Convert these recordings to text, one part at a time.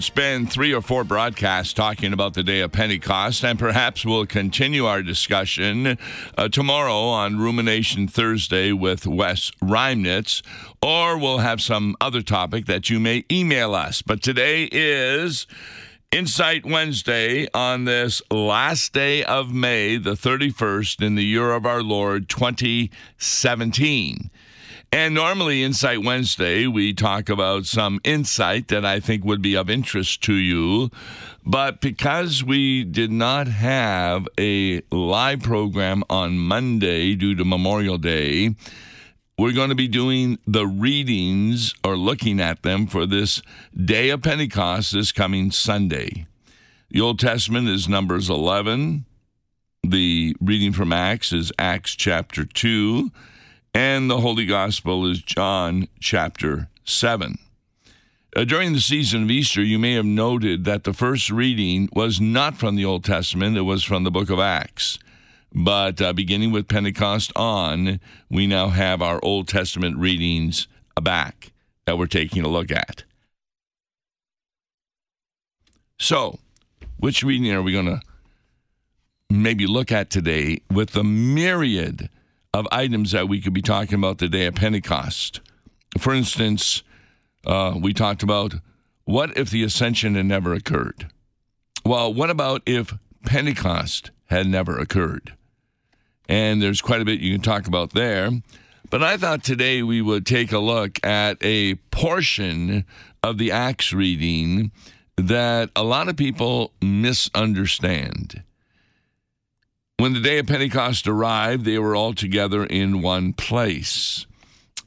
could spend three or four broadcasts talking about the day of Pentecost, and perhaps we'll continue our discussion uh, tomorrow on Rumination Thursday with Wes Reimnitz, or we'll have some other topic that you may email us. But today is Insight Wednesday on this last day of May, the 31st, in the year of our Lord 2017. And normally, Insight Wednesday, we talk about some insight that I think would be of interest to you. But because we did not have a live program on Monday due to Memorial Day, we're going to be doing the readings or looking at them for this day of Pentecost this coming Sunday. The Old Testament is Numbers 11. The reading from Acts is Acts chapter 2 and the Holy Gospel is John chapter 7. Uh, during the season of Easter, you may have noted that the first reading was not from the Old Testament, it was from the book of Acts. But uh, beginning with Pentecost on, we now have our Old Testament readings back that we're taking a look at. So, which reading are we going to maybe look at today with the myriad of items that we could be talking about the day of Pentecost. For instance, uh, we talked about what if the ascension had never occurred? Well, what about if Pentecost had never occurred? And there's quite a bit you can talk about there. But I thought today we would take a look at a portion of the Acts reading that a lot of people misunderstand. When the day of Pentecost arrived, they were all together in one place.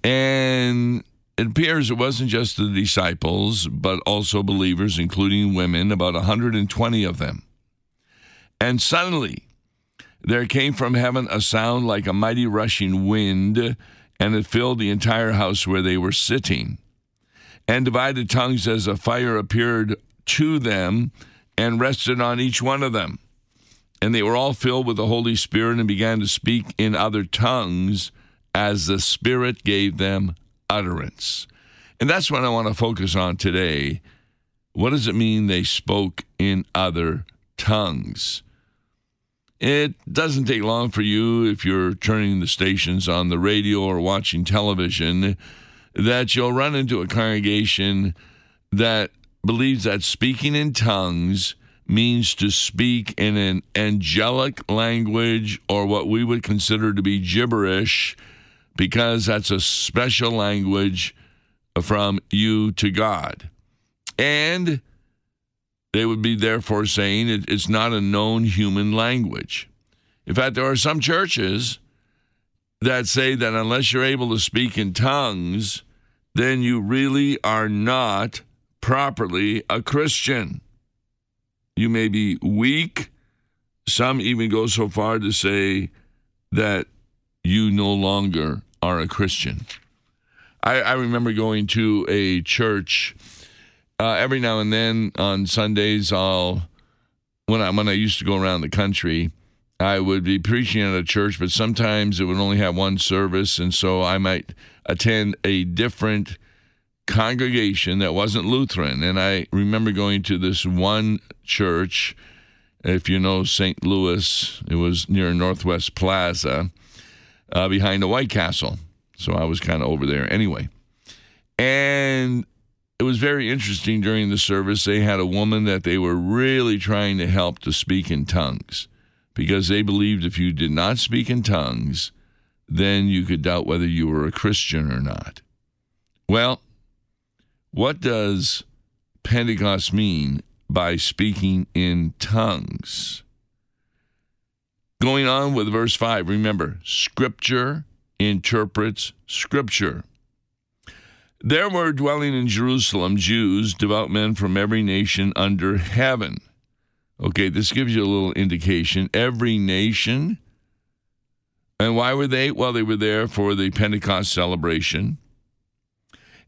And it appears it wasn't just the disciples, but also believers, including women, about 120 of them. And suddenly, there came from heaven a sound like a mighty rushing wind, and it filled the entire house where they were sitting. And divided tongues as a fire appeared to them and rested on each one of them and they were all filled with the Holy Spirit and began to speak in other tongues as the Spirit gave them utterance. And that's what I want to focus on today. What does it mean they spoke in other tongues? It doesn't take long for you, if you're turning the stations on the radio or watching television, that you'll run into a congregation that believes that speaking in tongues means to speak in an angelic language or what we would consider to be gibberish because that's a special language from you to God. And they would be therefore saying it, it's not a known human language. In fact, there are some churches that say that unless you're able to speak in tongues, then you really are not properly a Christian. You may be weak. Some even go so far to say that you no longer are a Christian. I, I remember going to a church uh, every now and then on Sundays. I'll when I when I used to go around the country, I would be preaching at a church, but sometimes it would only have one service, and so I might attend a different congregation that wasn't Lutheran. And I remember going to this one church, if you know St. Louis, it was near Northwest Plaza uh, behind the White Castle. So I was kind of over there anyway. And it was very interesting during the service. They had a woman that they were really trying to help to speak in tongues because they believed if you did not speak in tongues, then you could doubt whether you were a Christian or not. Well, what does Pentecost mean by speaking in tongues? Going on with verse 5, remember, Scripture interprets Scripture. There were dwelling in Jerusalem Jews, devout men from every nation under heaven. Okay, this gives you a little indication. Every nation. And why were they? Well, they were there for the Pentecost celebration.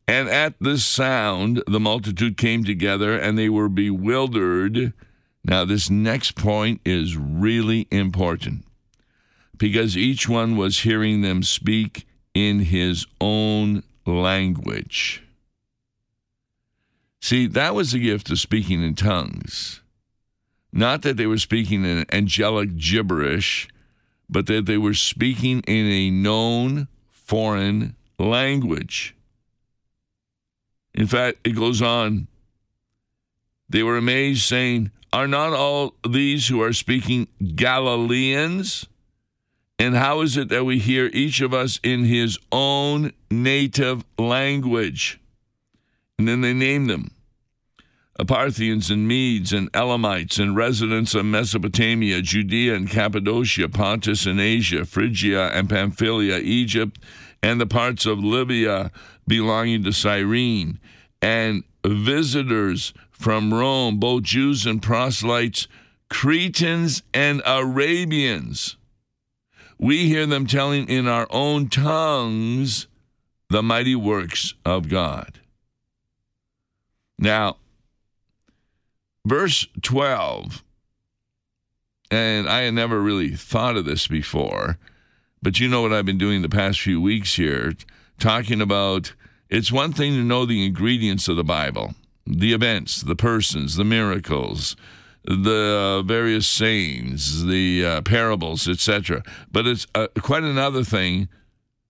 And at the sound, the multitude came together and they were bewildered. Now, this next point is really important because each one was hearing them speak in his own language. See, that was the gift of speaking in tongues. Not that they were speaking in angelic gibberish, but that they were speaking in a known foreign language. In fact, it goes on. They were amazed, saying, Are not all these who are speaking Galileans? And how is it that we hear each of us in his own native language? And then they name them Parthians and Medes and Elamites and residents of Mesopotamia, Judea and Cappadocia, Pontus and Asia, Phrygia and Pamphylia, Egypt, and the parts of Libya belonging to Cyrene, and visitors from Rome, both Jews and proselytes, Cretans and Arabians. We hear them telling in our own tongues the mighty works of God. Now, verse 12, and I had never really thought of this before, but you know what I've been doing the past few weeks here, talking about it's one thing to know the ingredients of the Bible, the events, the persons, the miracles, the various sayings, the uh, parables, etc. But it's uh, quite another thing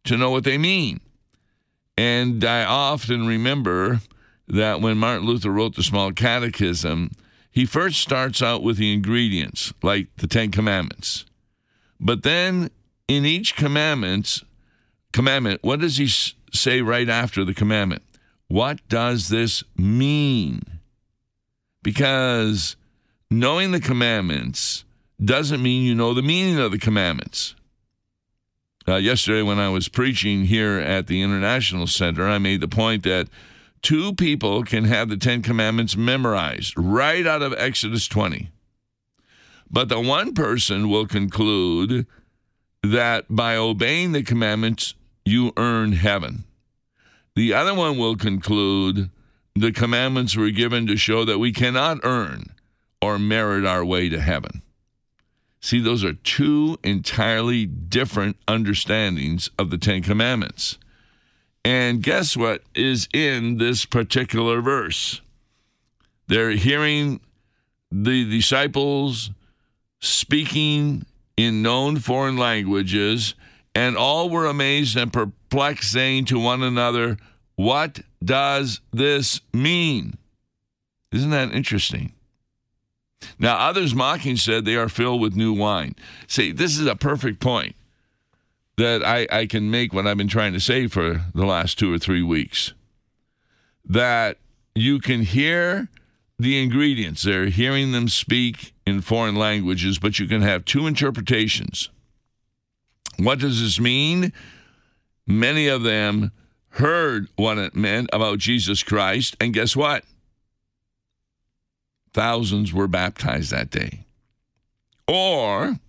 to know what they mean. And I often remember that when Martin Luther wrote the Small Catechism, he first starts out with the ingredients, like the Ten Commandments. But then in each commandments, commandment, what does he say right after the commandment? What does this mean? Because knowing the commandments doesn't mean you know the meaning of the commandments. Uh, yesterday, when I was preaching here at the International Center, I made the point that two people can have the Ten Commandments memorized right out of Exodus 20. But the one person will conclude that by obeying the commandments, you earn heaven. The other one will conclude the commandments were given to show that we cannot earn or merit our way to heaven. See, those are two entirely different understandings of the Ten Commandments. And guess what is in this particular verse? They're hearing the disciples speaking in known foreign languages, and all were amazed and perplexed, saying to one another, What does this mean? Isn't that interesting? Now, others mocking said they are filled with new wine. See, this is a perfect point that I, I can make what I've been trying to say for the last two or three weeks. That you can hear the ingredients. They're hearing them speak in foreign languages, but you can have two interpretations. What does this mean? Many of them heard what it meant about Jesus Christ, and guess what? Thousands were baptized that day. Or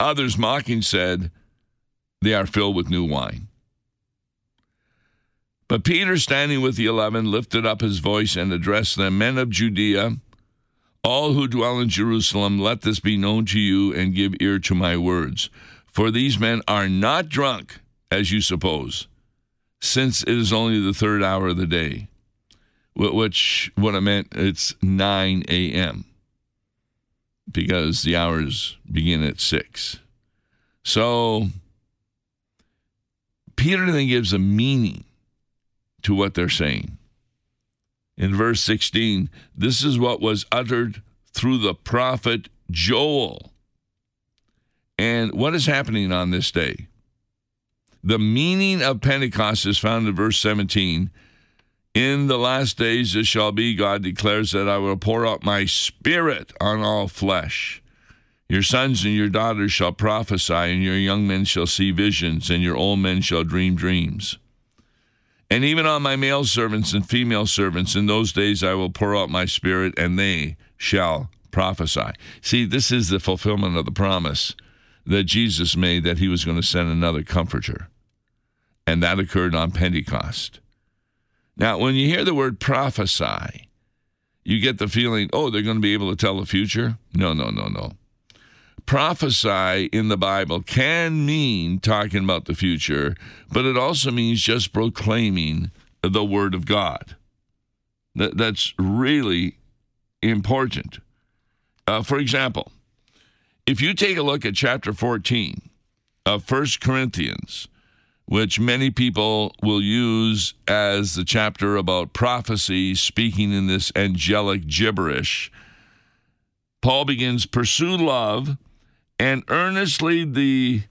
Others mocking said, They are filled with new wine. But Peter, standing with the eleven, lifted up his voice and addressed them Men of Judea, all who dwell in Jerusalem, let this be known to you and give ear to my words. For these men are not drunk, as you suppose, since it is only the third hour of the day. Which, what I meant, it's 9 a.m because the hours begin at 6. So Peter then gives a meaning to what they're saying. In verse 16, this is what was uttered through the prophet Joel. And what is happening on this day? The meaning of Pentecost is found in verse 17 in the last days it shall be, God declares, that I will pour out my spirit on all flesh. Your sons and your daughters shall prophesy, and your young men shall see visions, and your old men shall dream dreams. And even on my male servants and female servants, in those days I will pour out my spirit, and they shall prophesy. See, this is the fulfillment of the promise that Jesus made that he was going to send another comforter. And that occurred on Pentecost. Now, when you hear the word prophesy, you get the feeling, oh, they're going to be able to tell the future. No, no, no, no. Prophesy in the Bible can mean talking about the future, but it also means just proclaiming the Word of God. That, that's really important. Uh, for example, if you take a look at chapter 14 of First Corinthians, which many people will use as the chapter about prophecy, speaking in this angelic gibberish, Paul begins pursue love and earnestly the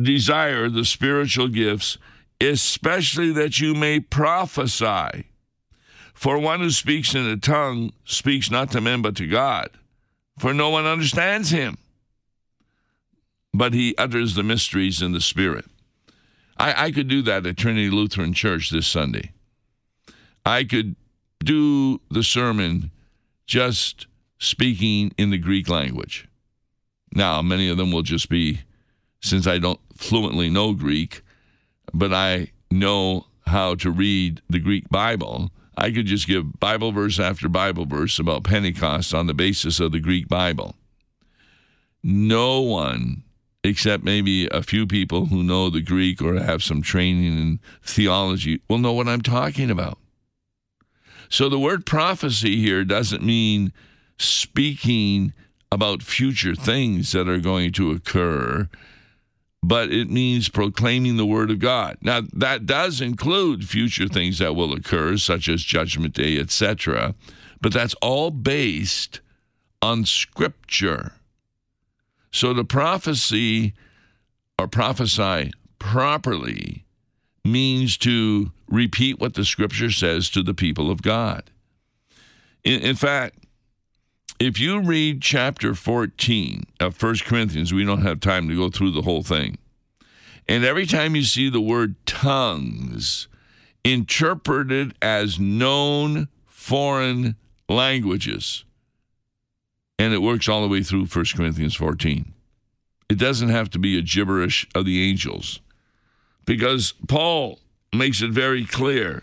desire the spiritual gifts, especially that you may prophesy. For one who speaks in a tongue speaks not to men but to God, for no one understands him. But he utters the mysteries in the Spirit. I, I could do that at Trinity Lutheran Church this Sunday. I could do the sermon just speaking in the Greek language. Now, many of them will just be, since I don't fluently know Greek, but I know how to read the Greek Bible. I could just give Bible verse after Bible verse about Pentecost on the basis of the Greek Bible. No one, except maybe a few people who know the Greek or have some training in theology, will know what I'm talking about. So the word prophecy here doesn't mean speaking about future things that are going to occur but it means proclaiming the word of God. Now, that does include future things that will occur, such as Judgment Day, etc., but that's all based on Scripture. So to prophecy or prophesy properly means to repeat what the Scripture says to the people of God. In, in fact, if you read chapter 14 of 1 Corinthians, we don't have time to go through the whole thing. And every time you see the word tongues interpreted as known foreign languages, and it works all the way through 1 Corinthians 14. It doesn't have to be a gibberish of the angels because Paul makes it very clear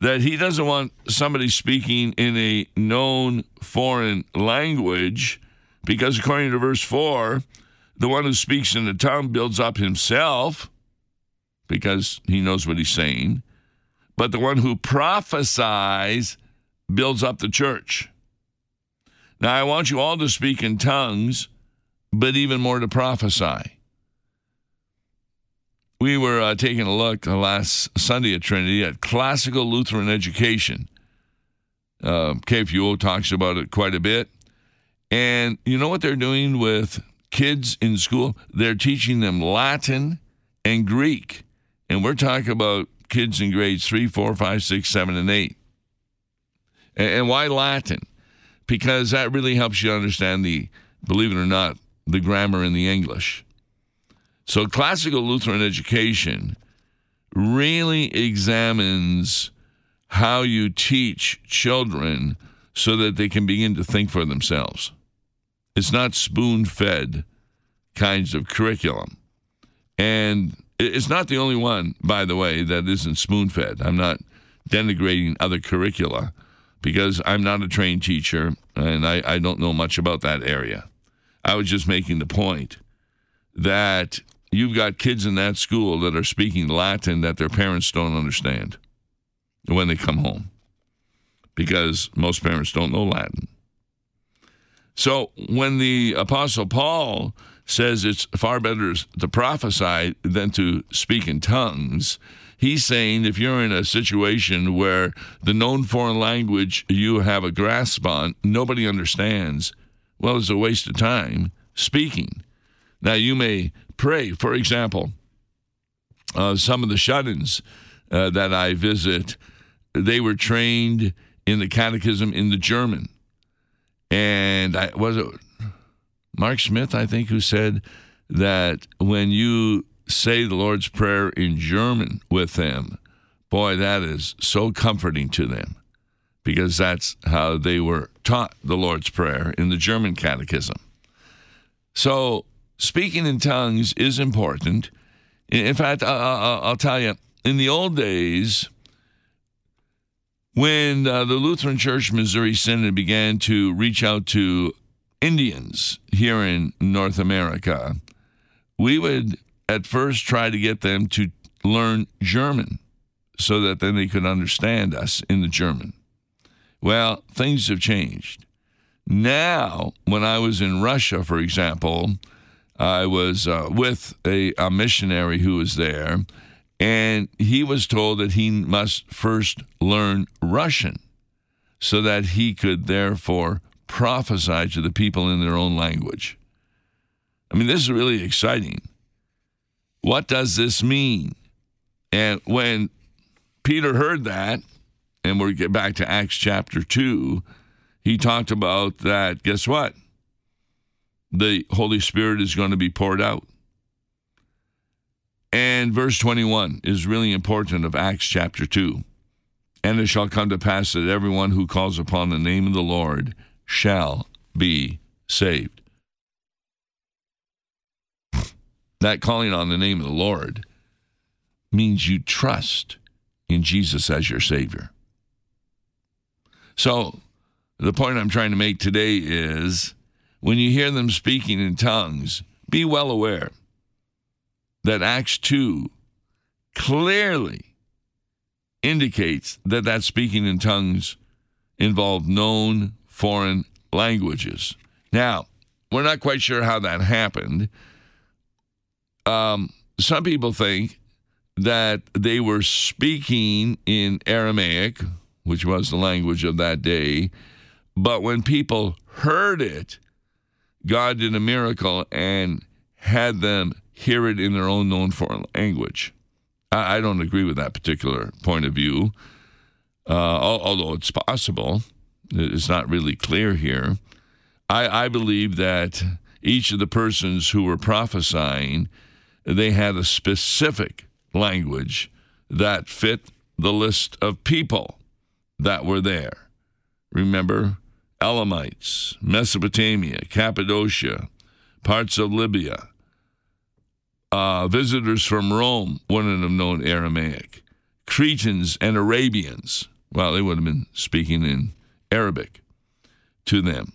that he doesn't want somebody speaking in a known foreign language because according to verse 4 the one who speaks in the tongue builds up himself because he knows what he's saying but the one who prophesies builds up the church. Now i want you all to speak in tongues but even more to prophesy we were uh, taking a look uh, last Sunday at Trinity at classical Lutheran education. Uh, KFUO talks about it quite a bit. And you know what they're doing with kids in school? They're teaching them Latin and Greek. And we're talking about kids in grades three, four, five, six, seven, and eight. And, and why Latin? Because that really helps you understand the, believe it or not, the grammar in the English. So, classical Lutheran education really examines how you teach children so that they can begin to think for themselves. It's not spoon fed kinds of curriculum. And it's not the only one, by the way, that isn't spoon fed. I'm not denigrating other curricula because I'm not a trained teacher and I, I don't know much about that area. I was just making the point that you've got kids in that school that are speaking Latin that their parents don't understand when they come home because most parents don't know Latin. So when the Apostle Paul says it's far better to prophesy than to speak in tongues, he's saying if you're in a situation where the known foreign language you have a grasp on, nobody understands, well, it's a waste of time speaking. Now, you may pray. For example, uh, some of the shut ins uh, that I visit, they were trained in the catechism in the German. And I was it Mark Smith, I think, who said that when you say the Lord's Prayer in German with them, boy, that is so comforting to them because that's how they were taught the Lord's Prayer in the German catechism. So speaking in tongues is important. In fact, I'll tell you, in the old days, when uh, the Lutheran Church Missouri Synod began to reach out to Indians here in North America, we would at first try to get them to learn German so that then they could understand us in the German. Well, things have changed. Now, when I was in Russia, for example, I was uh, with a, a missionary who was there, and he was told that he must first learn Russian so that he could therefore prophesy to the people in their own language. I mean, this is really exciting. What does this mean? And when Peter heard that, and we'll get back to Acts chapter 2, he talked about that. Guess what? The Holy Spirit is going to be poured out. And verse 21 is really important of Acts chapter 2. And it shall come to pass that everyone who calls upon the name of the Lord shall be saved. That calling on the name of the Lord means you trust in Jesus as your Savior. So, the point I'm trying to make today is when you hear them speaking in tongues, be well aware that Acts 2 clearly indicates that that speaking in tongues involved known foreign languages. Now, we're not quite sure how that happened. Um, some people think that they were speaking in Aramaic, which was the language of that day, but when people heard it, God did a miracle and had them hear it in their own known foreign language. I, I don't agree with that particular point of view, uh, although it's possible. It's not really clear here. I, I believe that each of the persons who were prophesying, they had a specific language that fit the list of people that were there. Remember, Elamites, Mesopotamia, Cappadocia, parts of Libya, uh, visitors from Rome wouldn't have known Aramaic. Cretans and Arabians, well, they would have been speaking in Arabic to them.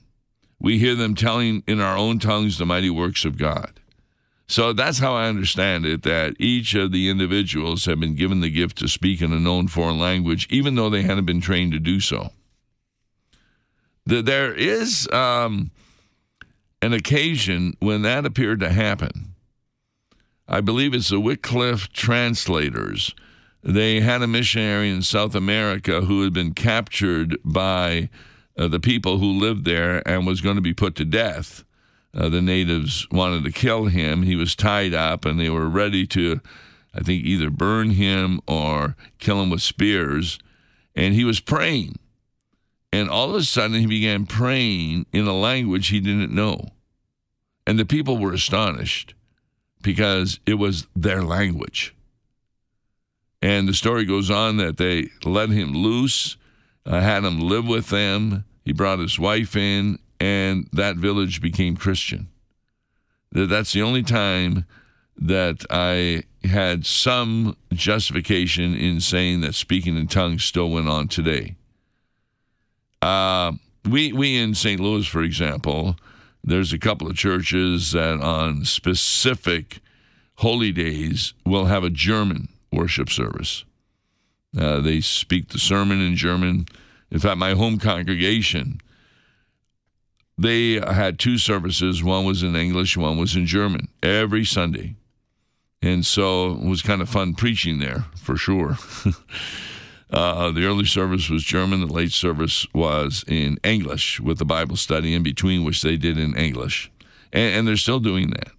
We hear them telling in our own tongues the mighty works of God. So that's how I understand it that each of the individuals have been given the gift to speak in a known foreign language, even though they hadn't been trained to do so. There is um, an occasion when that appeared to happen I believe it's the Wycliffe translators. They had a missionary in South America who had been captured by uh, the people who lived there and was going to be put to death. Uh, the natives wanted to kill him. He was tied up and they were ready to, I think, either burn him or kill him with spears. And he was praying. And all of a sudden, he began praying in a language he didn't know. And the people were astonished because it was their language. And the story goes on that they let him loose, uh, had him live with them. He brought his wife in, and that village became Christian. That's the only time that I had some justification in saying that speaking in tongues still went on today. Uh, we we in St. Louis, for example, there's a couple of churches that on specific holy days will have a German worship service. Uh, they speak the sermon in German. In fact, my home congregation, they had two services. One was in English, one was in German every Sunday. And so it was kind of fun preaching there, for sure. Uh, the early service was German. The late service was in English with the Bible study in between, which they did in English. And, and they're still doing that.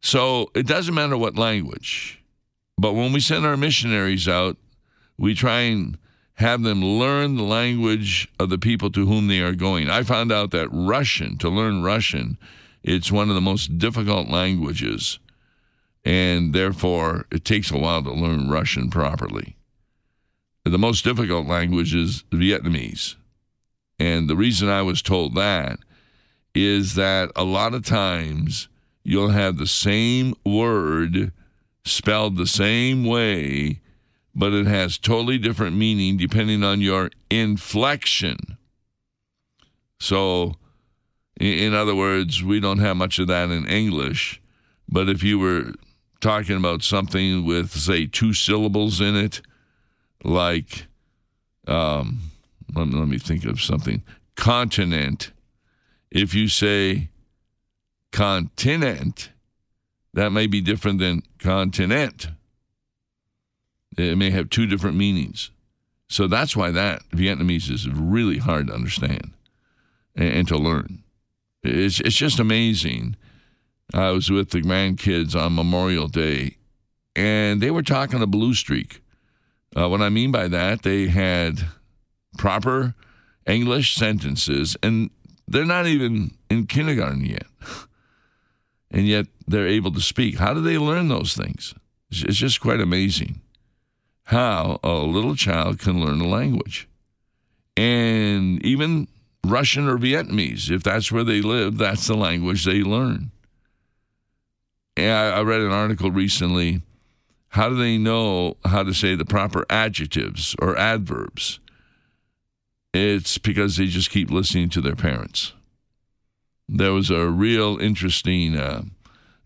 So it doesn't matter what language. But when we send our missionaries out, we try and have them learn the language of the people to whom they are going. I found out that Russian, to learn Russian, it's one of the most difficult languages. And therefore, it takes a while to learn Russian properly the most difficult language is Vietnamese. And the reason I was told that is that a lot of times you'll have the same word spelled the same way, but it has totally different meaning depending on your inflection. So, in other words, we don't have much of that in English, but if you were talking about something with, say, two syllables in it, like um, let me, let me think of something. Continent. If you say continent, that may be different than continent. It may have two different meanings. So that's why that Vietnamese is really hard to understand and, and to learn. It's, it's just amazing. I was with the grandkids on Memorial Day, and they were talking a blue streak. Uh, what I mean by that, they had proper English sentences, and they're not even in kindergarten yet. and yet they're able to speak. How do they learn those things? It's just quite amazing how a little child can learn a language. And even Russian or Vietnamese, if that's where they live, that's the language they learn. And I, read an article recently. How do they know how to say the proper adjectives or adverbs? It's because they just keep listening to their parents. There was a real interesting uh,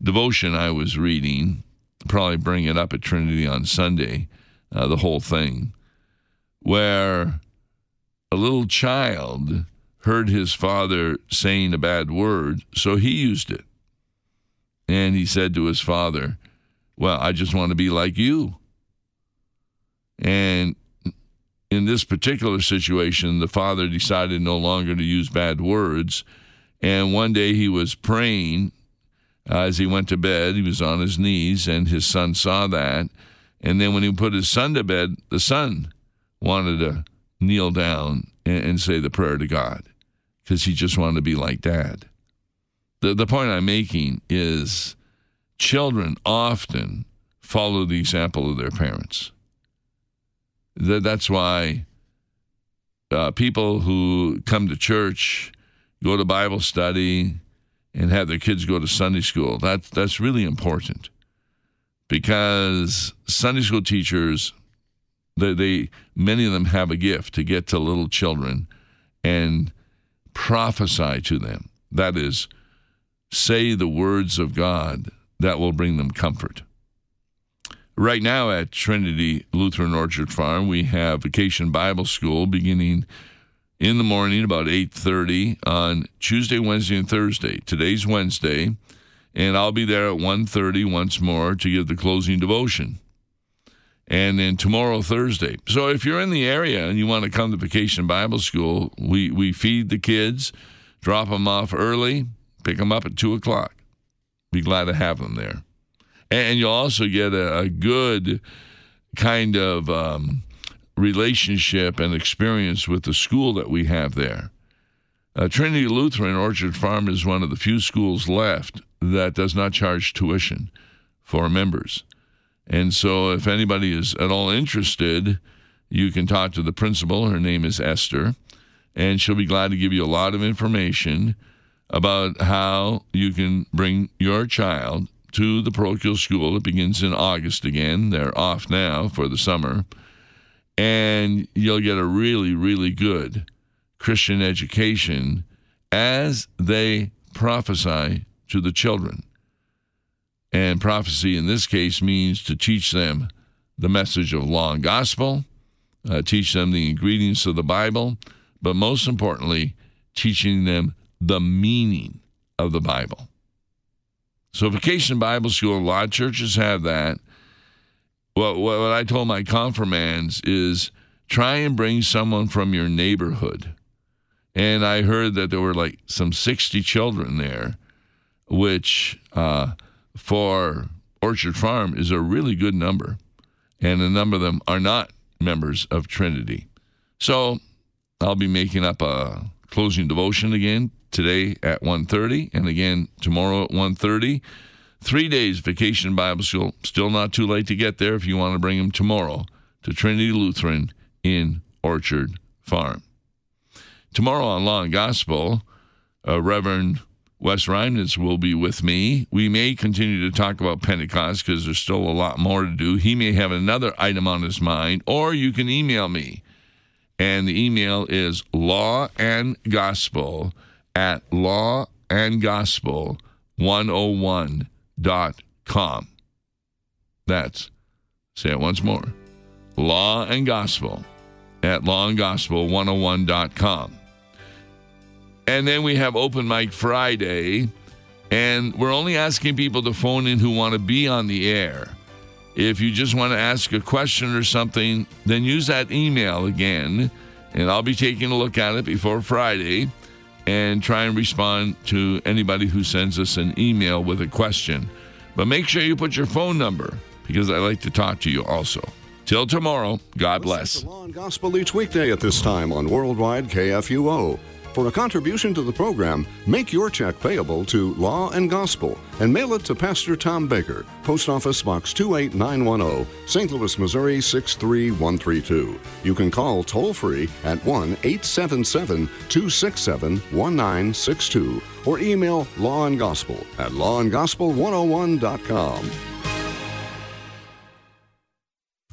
devotion I was reading, probably bring it up at Trinity on Sunday, uh, the whole thing, where a little child heard his father saying a bad word, so he used it. And he said to his father, Well, I just want to be like you. And in this particular situation, the father decided no longer to use bad words. And one day he was praying uh, as he went to bed. He was on his knees, and his son saw that. And then when he put his son to bed, the son wanted to kneel down and, and say the prayer to God because he just wanted to be like dad. The, the point I'm making is children often follow the example of their parents. That's why uh, people who come to church, go to Bible study, and have their kids go to Sunday school, that, that's really important because Sunday school teachers, they, they many of them have a gift to get to little children and prophesy to them. That is, say the words of God that will bring them comfort. Right now at Trinity Lutheran Orchard Farm, we have Vacation Bible School beginning in the morning about 8:30 on Tuesday, Wednesday, and Thursday. Today's Wednesday, and I'll be there at 1:30 once more to give the closing devotion and then tomorrow Thursday. So if you're in the area and you want to come to Vacation Bible School, we we feed the kids, drop them off early, pick them up at two o'clock. Be glad to have them there, and you'll also get a, a good kind of um, relationship and experience with the school that we have there. Uh, Trinity Lutheran Orchard Farm is one of the few schools left that does not charge tuition for members. And so, if anybody is at all interested, you can talk to the principal. Her name is Esther, and she'll be glad to give you a lot of information about how you can bring your child to the parochial school. It begins in August again. They're off now for the summer. And you'll get a really, really good Christian education as they prophesy to the children. And prophecy in this case means to teach them the message of law and gospel, uh, teach them the ingredients of the Bible, but most importantly, teaching them the meaning of the Bible. So, Vacation Bible School, a lot of churches have that. What, what I told my confirmands is try and bring someone from your neighborhood. And I heard that there were like some 60 children there, which uh, for Orchard Farm is a really good number, and a number of them are not members of Trinity. So I'll be making up a closing devotion again today at 1.30 and again tomorrow at 1.30 three days vacation bible school still not too late to get there if you want to bring them tomorrow to trinity lutheran in orchard farm tomorrow on law and gospel uh, reverend Wes Reimnitz will be with me. We may continue to talk about Pentecost because there's still a lot more to do. He may have another item on his mind, or you can email me. And the email is law and gospel at lawandgospel101.com. That's, say it once more, law and gospel at lawandgospel101.com. And then we have Open Mic Friday, and we're only asking people to phone in who want to be on the air. If you just want to ask a question or something, then use that email again, and I'll be taking a look at it before Friday and try and respond to anybody who sends us an email with a question. But make sure you put your phone number because I like to talk to you also. Till tomorrow, God bless. Listen Law and Gospel each weekday at this time on Worldwide KFUO. For a contribution to the program, make your check payable to Law and Gospel and mail it to Pastor Tom Baker, Post Office Box 28910, St. Louis, Missouri 63132. You can call toll free at 1 877 267 1962 or email Law and Gospel at lawandgospel101.com.